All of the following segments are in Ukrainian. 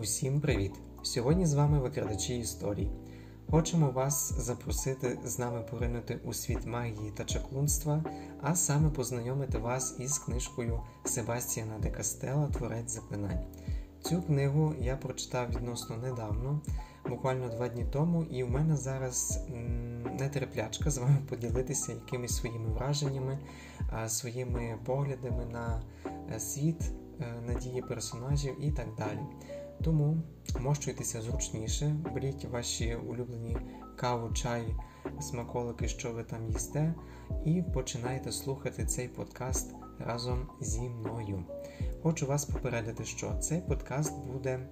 Усім привіт! Сьогодні з вами викрадачі історій. Хочемо вас запросити з нами поринути у світ магії та чаклунства, а саме познайомити вас із книжкою Себастіана де Кастела Творець заклинань. Цю книгу я прочитав відносно недавно, буквально два дні тому, і в мене зараз нетерплячка з вами поділитися якимись своїми враженнями, своїми поглядами на е, світ, е, надії персонажів і так далі. Тому мощуйтеся зручніше, беріть ваші улюблені каву, чай, смаколики, що ви там їсте, і починайте слухати цей подкаст разом зі мною. Хочу вас попередити, що цей подкаст буде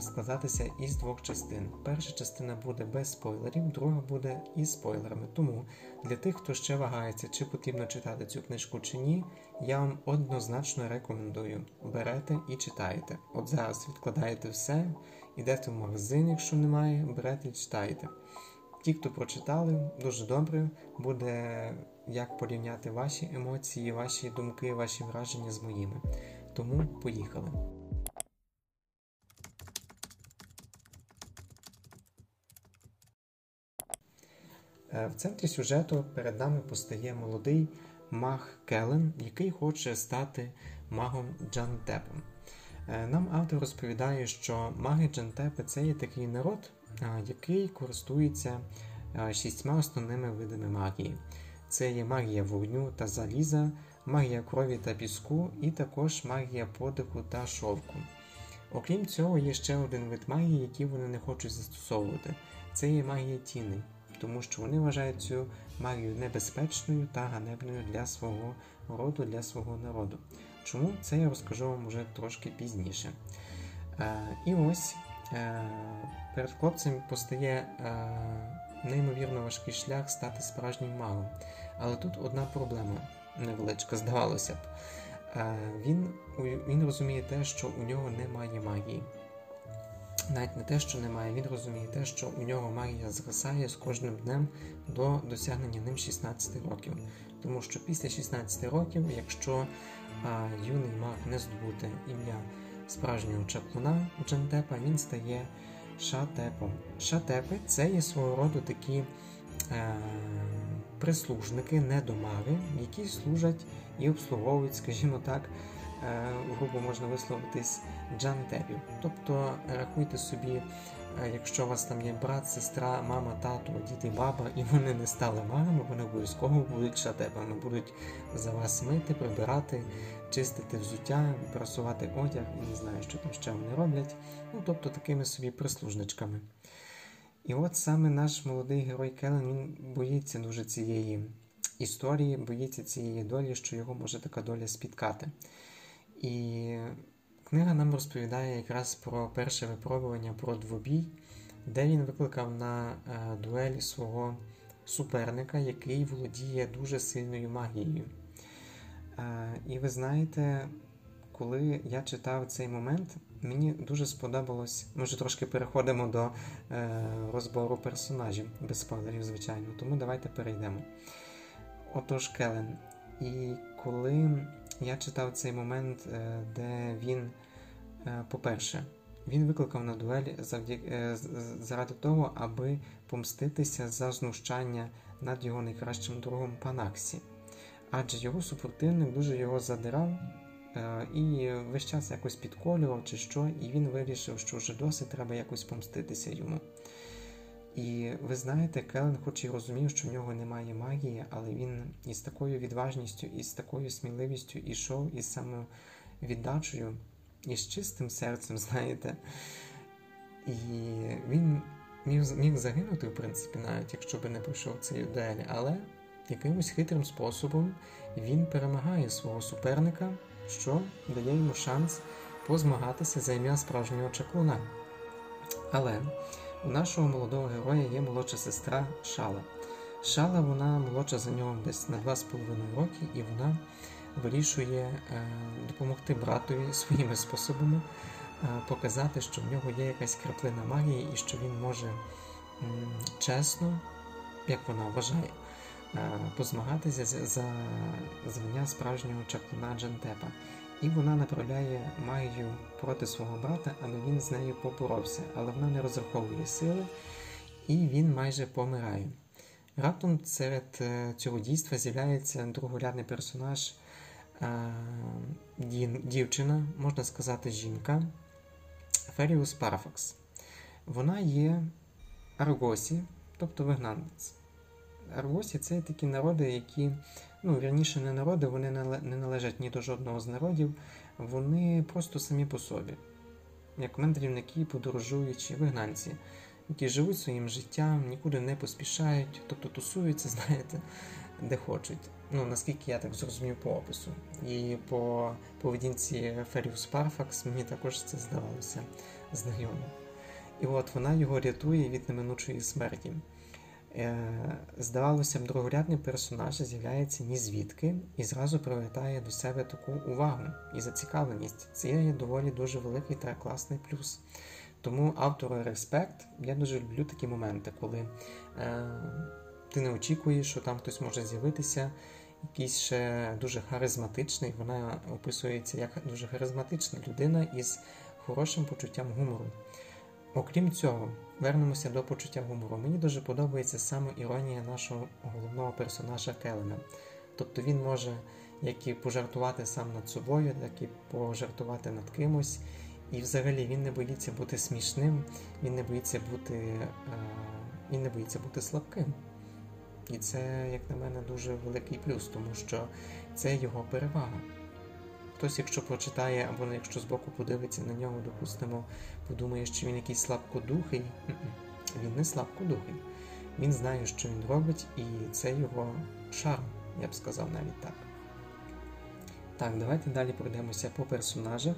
складатися із двох частин. Перша частина буде без спойлерів, друга буде із спойлерами. Тому для тих, хто ще вагається, чи потрібно читати цю книжку чи ні, я вам однозначно рекомендую. Берете і читаєте. От зараз відкладаєте все, йдете в магазин, якщо немає, берете і читаєте. Ті, хто прочитали, дуже добре буде як порівняти ваші емоції, ваші думки, ваші враження з моїми. Тому поїхали. В центрі сюжету перед нами постає молодий маг Келен, який хоче стати магом Джантепом. Е, нам автор розповідає, що маги Джантепи це є такий народ, який користується шістьма основними видами магії. Це є магія вогню та заліза, магія крові та піску, і також магія подиху та шовку. Окрім цього, є ще один вид магії, який вони не хочуть застосовувати. Це є магія тіни тому що вони вважають цю магію небезпечною та ганебною для свого роду, для свого народу. Чому це я розкажу вам вже трошки пізніше. Е, І ось е, перед хлопцем постає е, неймовірно важкий шлях стати справжнім магом. Але тут одна проблема невеличка, здавалося б. Е, Він, Він розуміє те, що у нього немає магії навіть не те, що немає, він розуміє те, що у нього магія згасає з кожним днем до досягнення ним 16 років. Тому що після 16 років, якщо а, юний маг не здобути ім'я справжнього чаклуна Джантепа, він стає шатепом. Шатепи це є свого роду такі е, прислужники, недомаги, які служать і обслуговують, скажімо так, е, грубо можна висловитись джантепів. Тобто рахуйте собі, е, якщо у вас там є брат, сестра, мама, тато, діти, баба, і вони не стали магами, вони обов'язково будуть шатепами, будуть за вас мити, прибирати, чистити взуття, прасувати одяг не знаю, що там ще вони роблять. Ну, тобто такими собі прислужничками. І от саме наш молодий герой Келен він боїться дуже цієї історії, боїться цієї долі, що його може така доля спіткати. І Книга нам розповідає якраз про перше випробування про двобій, де він викликав на е, дуель свого суперника, який володіє дуже сильною магією. Е, і ви знаєте, коли я читав цей момент, мені дуже сподобалось. Ми вже трошки переходимо до е, розбору персонажів без спойлерів, звичайно, тому давайте перейдемо. Отож, Келен. І коли я читав цей момент, де він Е, по-перше, він викликав на дуель е, заради того, аби помститися за знущання над його найкращим другом Панаксі. Адже його супротивник дуже його задирав е, і весь час якось підколював чи що, і він вирішив, що вже досить треба якось помститися йому. І ви знаєте, Келен, хоч і розумів, що в нього немає магії, але він із такою відважністю, і з такою сміливістю ішов із самовіддачею і з чистим серцем, знаєте. І він міг міг загинути, в принципі, навіть якщо би не пройшов цей дуель, але якимось хитрим способом він перемагає свого суперника, що дає йому шанс позмагатися за ім'я справжнього чаклуна. Але у нашого молодого героя є молодша сестра Шала. Шала, вона молодша за нього десь на 2,5 роки, і вона вирішує е, допомогти братові своїми способами, е, показати, що в нього є якась краплина магії і що він може чесно, як вона вважає, е, позмагатися за звання справжнього чаклуна Джантепа. І вона направляє магію проти свого брата, аби він з нею поборовся, але вона не розраховує сили, і він майже помирає. Раптом серед е, цього дійства з'являється другорядний персонаж, е, дівчина, можна сказати, жінка Феріус Парафакс. Вона є Аргосі, тобто вигнанець. Аргосі це такі народи, які, ну, вірніше, не народи, вони не належать ні до жодного з народів, вони просто самі по собі, як мандрівники, подорожуючі, вигнанці які живуть своїм життям, нікуди не поспішають, тобто тусуються, знаєте, де хочуть. Ну, наскільки я так зрозумів по опису. І по поведінці Феріус Парфакс мені також це здавалося знайомо. І от вона його рятує від неминучої смерті. Е, здавалося б, другорядний персонаж з'являється ні звідки і зразу привертає до себе таку увагу і зацікавленість. Це є доволі дуже великий та класний плюс. Тому автору респект, я дуже люблю такі моменти, коли е, ти не очікуєш, що там хтось може з'явитися, якийсь ще дуже харизматичний. Вона описується як дуже харизматична людина із хорошим почуттям гумору. Окрім цього, вернемося до почуття гумору. Мені дуже подобається саме іронія нашого головного персонажа Келена. Тобто він може як і пожартувати сам над собою, так і пожартувати над кимось. І взагалі він не боїться бути смішним, він не боїться бути е, він не боїться бути слабким. І це, як на мене, дуже великий плюс, тому що це його перевага. Хтось, якщо прочитає, або якщо збоку подивиться на нього, допустимо, подумає, що він якийсь слабкодухий. Він не слабкодухий. Він знає, що він робить, і це його шарм, я б сказав навіть так. Так, давайте далі пройдемося по персонажах.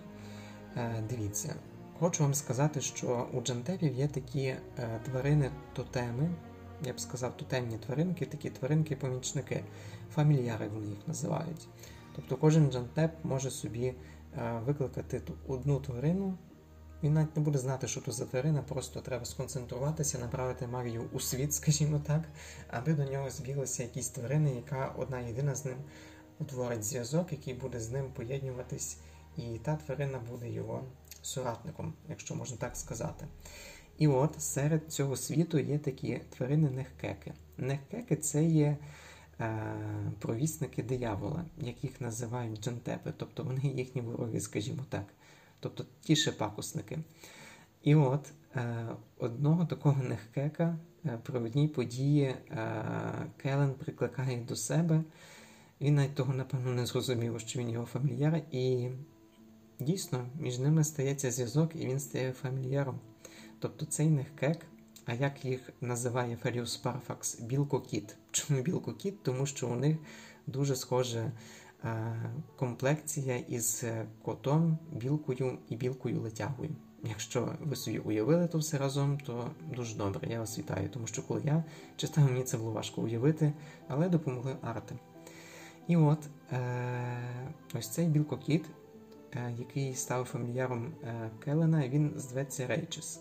Е, дивіться, хочу вам сказати, що у джантепів є такі е, тварини-тотеми, я б сказав, тотемні тваринки, такі тваринки-помічники, фамільяри вони їх називають. Тобто кожен джантеп може собі е, викликати одну тварину. Він навіть не буде знати, що то за тварина, просто треба сконцентруватися, направити магію у світ, скажімо так, аби до нього збіглися якісь тварини, яка одна єдина з ним утворить зв'язок, який буде з ним поєднуватись і та тварина буде його соратником, якщо можна так сказати. І от серед цього світу є такі тварини нехкеки. Нехкеки це є провісники диявола, яких називають джантепи, тобто вони їхні вороги, скажімо так. Тобто ті шепакусники. І от е, одного такого нехкека е, при одній події е, Келен прикликає до себе. Він навіть того, напевно, не зрозумів, що він його фамільяр, і Дійсно, між ними стається зв'язок і він стає фамільяром. Тобто цей некхек, а як їх називає Феріус Парфакс, білкокіт. Чому білкокіт? Тому що у них дуже схожа е, комплекція із котом, білкою і білкою летягою. Якщо ви собі уявили то все разом, то дуже добре, я вас вітаю, тому що коли я читав, мені це було важко уявити, але допомогли арти. І от е, ось цей білкокіт Е, який став фамільяром е, Келена, він зветься Рейчес.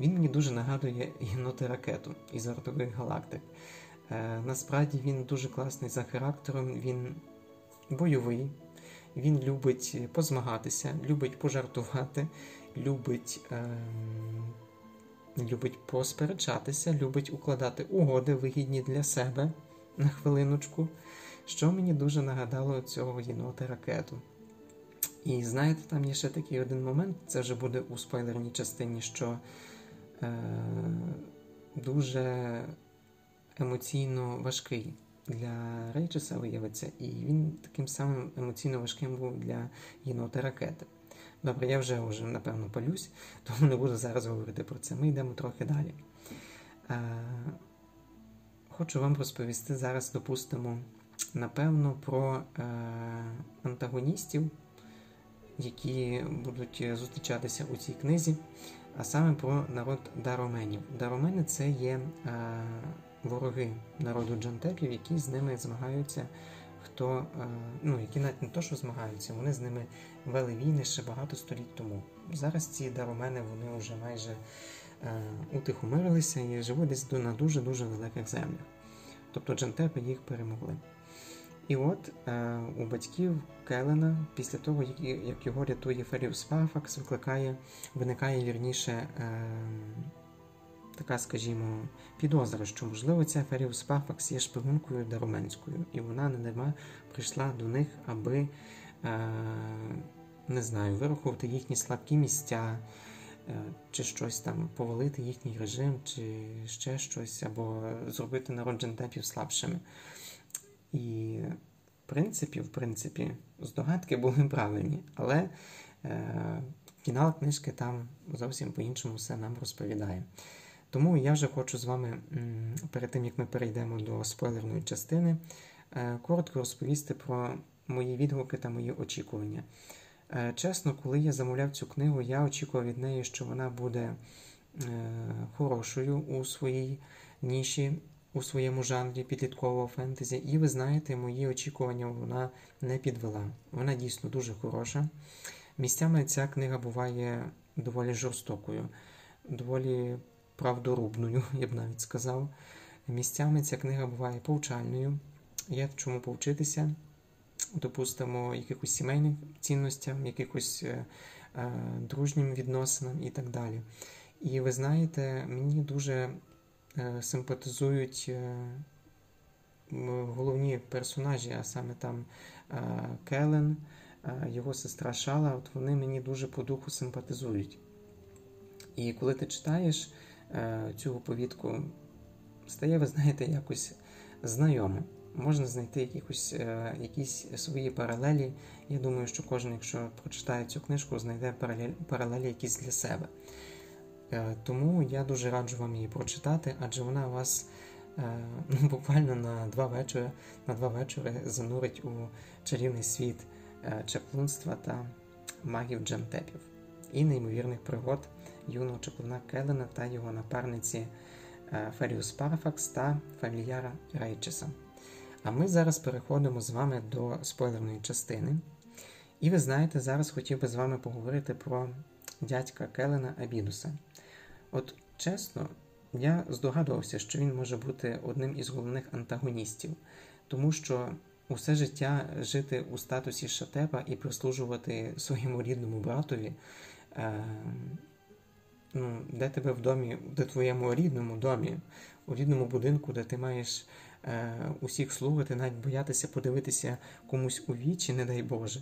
Він мені дуже нагадує єноти ракету із вартових галактик. Е, насправді він дуже класний за характером, він бойовий, він любить позмагатися, любить пожартувати, любить ем, любить посперечатися, любить укладати угоди вигідні для себе на хвилиночку, що мені дуже нагадало цього єнота ракету. І знаєте, там є ще такий один момент, це вже буде у спойлерній частині, що е, дуже емоційно важкий для Рейчеса виявиться, і він таким самим емоційно важким був для єноти ракети. Добре, я вже вже напевно палюсь, тому не буду зараз говорити про це. Ми йдемо трохи далі. Е, Хочу вам розповісти зараз, допустимо, напевно, про е, антагоністів які будуть зустрічатися у цій книзі, а саме про народ дароменів. Даромени це є е, вороги народу джантепів, які з ними змагаються. Хто, е, ну, які навіть не то, що змагаються, вони з ними вели війни ще багато століть тому. Зараз ці даромени вони вже майже е, утихомирилися і живуть десь на дуже-дуже великих землях. Тобто джантепи їх перемогли. І от е, у батьків Келена, після того, як, його рятує Феріус Парфакс, викликає, виникає вірніше е, така, скажімо, підозра, що, можливо, ця Феріус Парфакс є шпигункою Дароменською, і вона не прийшла до них, аби е, не знаю, вирахувати їхні слабкі місця. Е, чи щось там повалити їхній режим, чи ще щось, або зробити народ джентепів слабшими. І принципі, в принципі, здогадки були правильні, але е, фінал книжки там зовсім по-іншому все нам розповідає. Тому я вже хочу з вами, перед тим як ми перейдемо до спойлерної частини, е, коротко розповісти про мої відгуки та мої очікування. Е, чесно, коли я замовляв цю книгу, я очікував від неї, що вона буде е, хорошою у своїй ніші, у своєму жанрі підліткового фентезі. І ви знаєте, мої очікування вона не підвела. Вона дійсно дуже хороша. Місцями ця книга буває доволі жорстокою, доволі правдорубною, я б навіть сказав. Місцями ця книга буває повчальною. Є в чому повчитися допустимо, якихось сімейним цінностям, якихось е, е, дружнім відносинам і так далі. І ви знаєте, мені дуже симпатизують е, головні персонажі, а саме там е, Келен, е, його сестра Шала, от вони мені дуже по духу симпатизують. І коли ти читаєш цю оповідку, стає, ви знаєте, якось знайомо можна знайти якихось, е, якісь свої паралелі. Я думаю, що кожен, якщо прочитає цю книжку, знайде паралелі якісь для себе. Е, тому я дуже раджу вам її прочитати, адже вона вас е, ну, буквально на два вечори на два вечори занурить у чарівний світ чаклунства та магів джемтепів і неймовірних пригод юного чаклуна Келена та його напарниці Феріус Парафакс та фамільяра Рейчеса. А ми зараз переходимо з вами до спойлерної частини. І ви знаєте, зараз хотів би з вами поговорити про дядька Келена Абідуса. От чесно, я здогадувався, що він може бути одним із головних антагоністів, тому що усе життя жити у статусі шатепа і прислужувати своєму рідному братові. Е, ну, Де тебе в домі, де твоєму рідному домі, у рідному будинку, де ти маєш Е, усіх слухати, навіть боятися подивитися комусь у вічі, не дай Боже.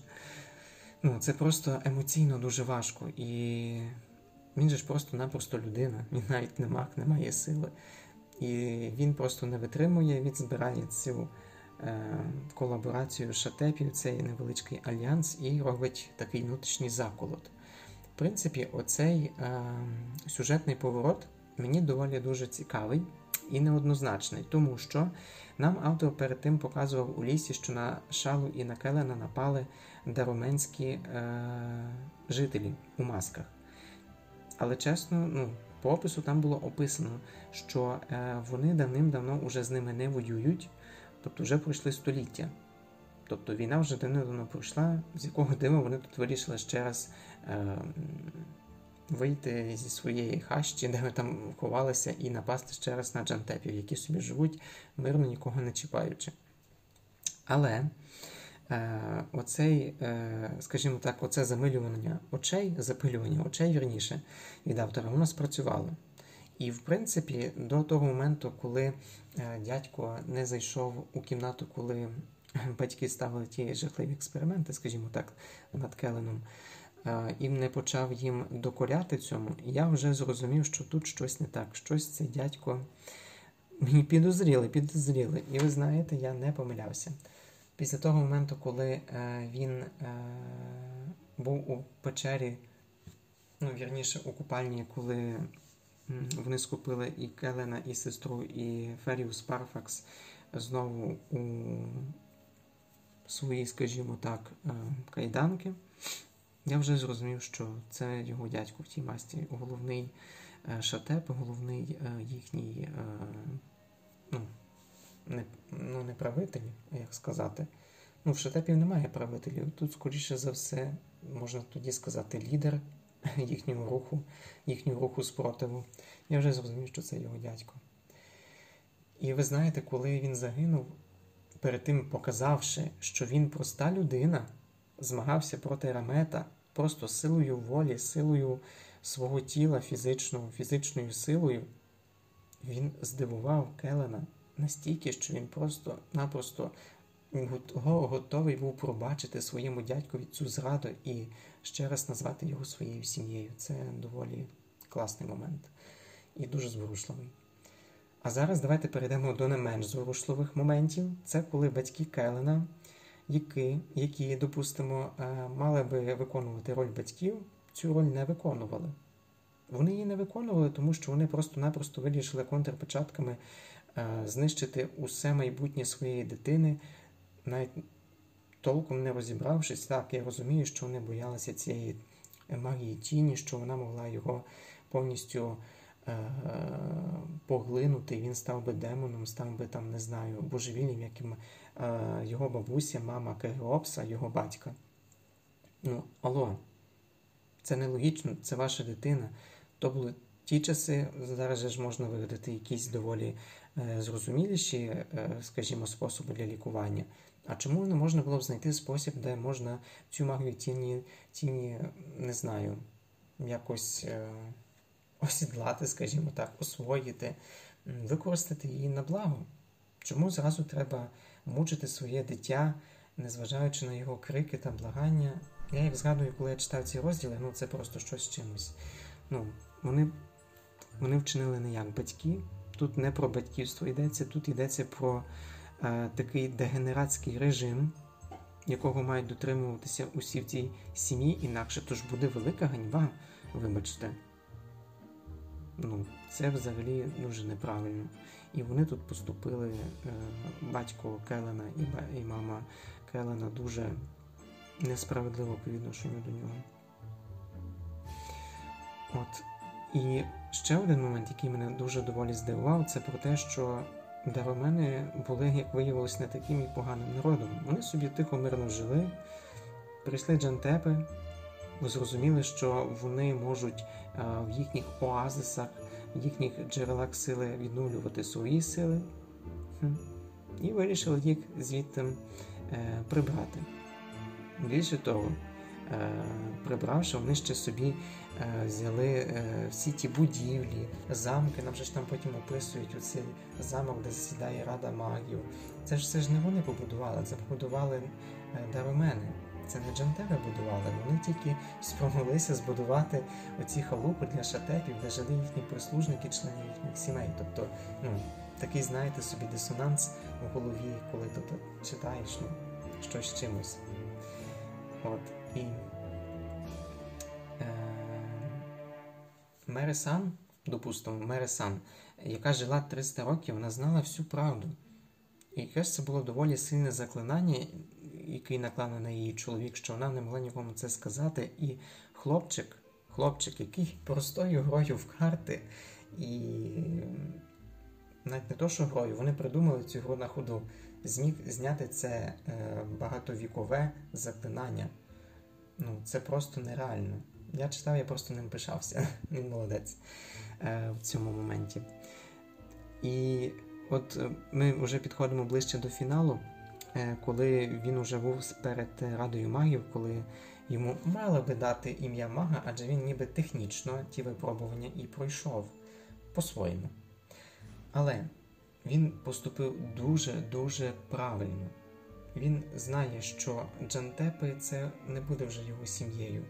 Ну, Це просто емоційно дуже важко. І він же ж просто-напросто людина, він навіть не маг, не має сили. І він просто не витримує, він збирає цю е, колаборацію шатепів, цей невеличкий альянс, і робить такий внутрішній заколот. В принципі, оцей е, сюжетний поворот мені доволі дуже цікавий і неоднозначний, тому що нам автор перед тим показував у лісі, що на шалу і на келена напали дароменські е, жителі у масках. Але чесно, ну, по опису там було описано, що е, вони давним-давно вже з ними не воюють, тобто вже пройшли століття. Тобто війна вже давно пройшла, з якого дива вони тут вирішили ще раз е, вийти зі своєї хащі, де ми там ховалися, і напасти ще раз на джантепів, які собі живуть, мирно нікого не чіпаючи. Але оцей, е, скажімо так, оце замилювання очей, запилювання очей вірніше, від автора, воно спрацювало. І, в принципі, до того моменту, коли е, дядько не зайшов у кімнату, коли батьки ставили ті жахливі експерименти, скажімо так, над Келеном, і не почав їм докоряти цьому, я вже зрозумів, що тут щось не так. Щось цей дядько мені підозріли, підозріли. І ви знаєте, я не помилявся. Після того моменту, коли е, він е, був у печері, ну, вірніше, у купальні, коли вони скупили і Келена, і сестру, і Феріус Парфакс знову у свої, скажімо так, е, кайданки. Я вже зрозумів, що це його дядько в тій масті, головний шатеп, головний їхній ну, не ну, не правитель, як сказати. Ну, В шатепів немає правителів. Тут, скоріше за все, можна тоді сказати, лідер їхнього руху, їхнього руху спротиву. Я вже зрозумів, що це його дядько. І ви знаєте, коли він загинув, перед тим показавши, що він проста людина, змагався проти Рамета просто силою волі, силою свого тіла, фізичною, фізичною силою, він здивував Келена настільки, що він просто-напросто готовий був пробачити своєму дядькові цю зраду і ще раз назвати його своєю сім'єю. Це доволі класний момент і дуже зворушливий. А зараз давайте перейдемо до не менш зворушливих моментів. Це коли батьки Келена, які, які допустимо, е, мали би виконувати роль батьків, цю роль не виконували. Вони її не виконували, тому що вони просто-напросто вирішили контрпочатками знищити усе майбутнє своєї дитини, навіть толком не розібравшись. Так, я розумію, що вони боялися цієї магії тіні, що вона могла його повністю е, поглинути, він став би демоном, став би там, не знаю, божевільним, яким е, його бабуся, мама Кегеопса, його батька. Ну, алло, це нелогічно, це ваша дитина. То були ті часи, зараз же ж можна вигадати якісь доволі е, зрозуміліші, е, скажімо, способи для лікування. А чому не можна було б знайти спосіб, де можна цю магію тіні, тіні не знаю, якось е, осідлати, скажімо так, освоїти, використати її на благо? Чому зразу треба мучити своє дитя, незважаючи на його крики та благання? Я їх згадую, коли я читав ці розділи, ну це просто щось з чимось. Ну, Вони вони вчинили не як батьки. Тут не про батьківство йдеться, тут йдеться про е, такий дегенератський режим, якого мають дотримуватися усі в цій сім'ї, інакше тож буде велика ганьба, вибачте. Ну, Це взагалі дуже неправильно. І вони тут поступили, е, батько Келена і, і мама Келена дуже несправедливо по відношенню до нього. От. І ще один момент, який мене дуже доволі здивував, це про те, що даромени були, як виявилось, не таким і поганим народом. Вони собі тихо мирно жили, прийшли джантепи, зрозуміли, що вони можуть в їхніх оазисах, в їхніх джерелах сили відновлювати свої сили, і вирішили їх звідти е, прибрати. Більше того, е, прибравши, вони ще собі Е, взяли е, всі ті будівлі, замки, нам же ж там потім описують оцей замок, де засідає Рада магів. Це ж все ж не вони побудували, це побудували е, даромени. Це не джантери будували, вони тільки спромоглися збудувати оці халупи для шатепів, де жили їхні прислужники, члени їхніх сімей. Тобто, ну, такий, знаєте, собі дисонанс у голові, коли ти читаєш ну, щось чимось. От. І Мересан, допустимо, Мересан, яка жила 300 років, вона знала всю правду. І якесь це було доволі сильне заклинання, який наклав на її чоловік, що вона не могла нікому це сказати. І хлопчик, хлопчик, який простою грою в карти, і навіть не то, що грою, вони придумали цю гру на ходу, зміг зняти це е, багатовікове заклинання. Ну, Це просто нереально. Я читав, я просто ним пишався. Він молодець е, в цьому моменті. І от е, ми вже підходимо ближче до фіналу, е, коли він уже був перед Радою магів, коли йому мало би дати ім'я мага, адже він ніби технічно ті випробування і пройшов по-своєму. Але він поступив дуже-дуже правильно. Він знає, що Джантепи це не буде вже його сім'єю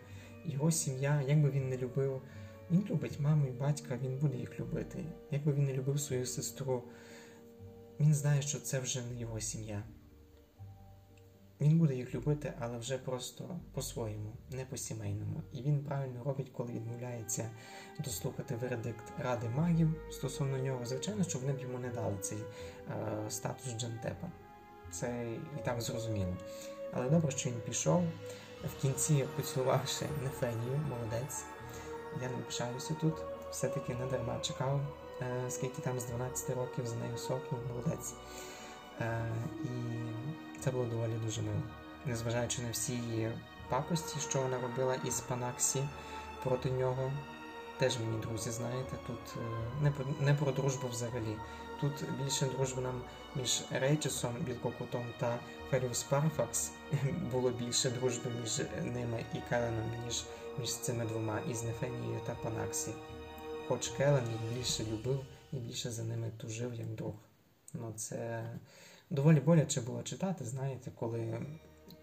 його сім'я, як би він не любив, він любить маму і батька, він буде їх любити. Якби він не любив свою сестру, він знає, що це вже не його сім'я. Він буде їх любити, але вже просто по-своєму, не по-сімейному. І він правильно робить, коли відмовляється дослухати вердикт ради магів стосовно нього. Звичайно, що вони б йому не дали цей е, статус Джантепа. Це і так зрозуміло. Але добре, що він пішов в кінці поцілувавши Нефенію, молодець. Я не пишаюся тут. Все-таки не дарма чекав, е, скільки там з 12 років за нею сокнув, молодець. Е, і це було доволі дуже мило. Незважаючи на всі її пакості, що вона робила із Панаксі проти нього, теж мені друзі, знаєте, тут е, не не про дружбу взагалі. Тут більше дружби нам між Рейчесом, Білкокутом та Феріус Парфакс було більше дружби між ними і Келеном, ніж між цими двома, із Нефенією та Панаксі. Хоч Келен їх більше любив і більше за ними тужив як друг. Ну, це доволі боляче було читати, знаєте, коли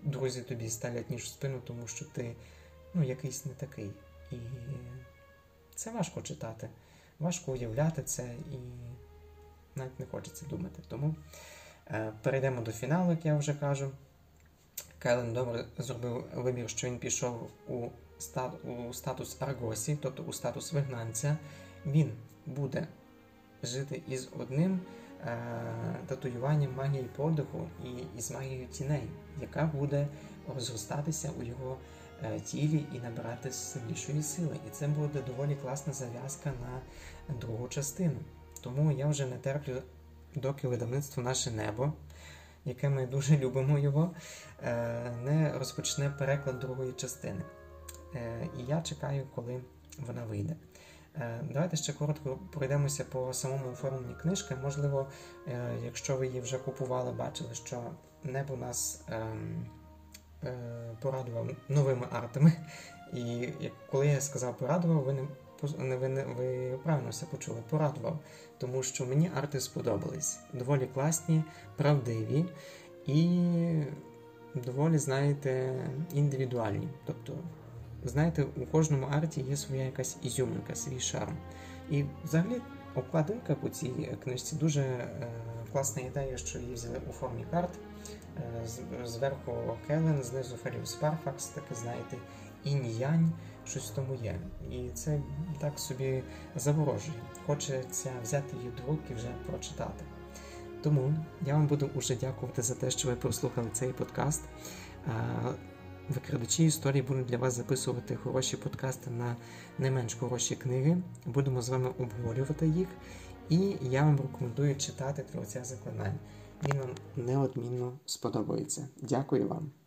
друзі тобі ставлять ніж в спину, тому що ти ну, якийсь не такий. І це важко читати, важко уявляти це і навіть не хочеться думати. Тому е, перейдемо до фіналу, як я вже кажу. Кайлен добре зробив вибір, що він пішов у, стат, у статус Аргосі, тобто у статус вигнанця. Він буде жити із одним е, татуюванням магії подиху і із магією тіней, яка буде розростатися у його е, тілі і набирати сильнішої сили. І це буде доволі класна зав'язка на другу частину. Тому я вже не терплю, доки видавництво наше небо, яке ми дуже любимо його, е, не розпочне переклад другої частини. Е, і я чекаю, коли вона вийде. Е, давайте ще коротко пройдемося по самому оформленні книжки. Можливо, якщо ви її вже купували, бачили, що небо нас ем, порадував новими артами. І коли я сказав порадував, ви не ви, ви правильно все почули, порадував, тому що мені арти сподобались. Доволі класні, правдиві і доволі, знаєте, індивідуальні. Тобто, знаєте, у кожному арті є своя якась ізюминка, свій шарм. І взагалі обкладинка по цій книжці дуже е, класна ідея, що її взяли у формі карт. Е, зверху Келен, знизу Феріус Парфакс, таке, знаєте, інь-янь щось тому є. І це так собі заворожує. Хочеться взяти її до і вже прочитати. Тому я вам буду уже дякувати за те, що ви прослухали цей подкаст. Викрадачі історії будуть для вас записувати хороші подкасти на не менш хороші книги. Будемо з вами обговорювати їх. І я вам рекомендую читати творця заклинань. Він вам неодмінно сподобається. Дякую вам.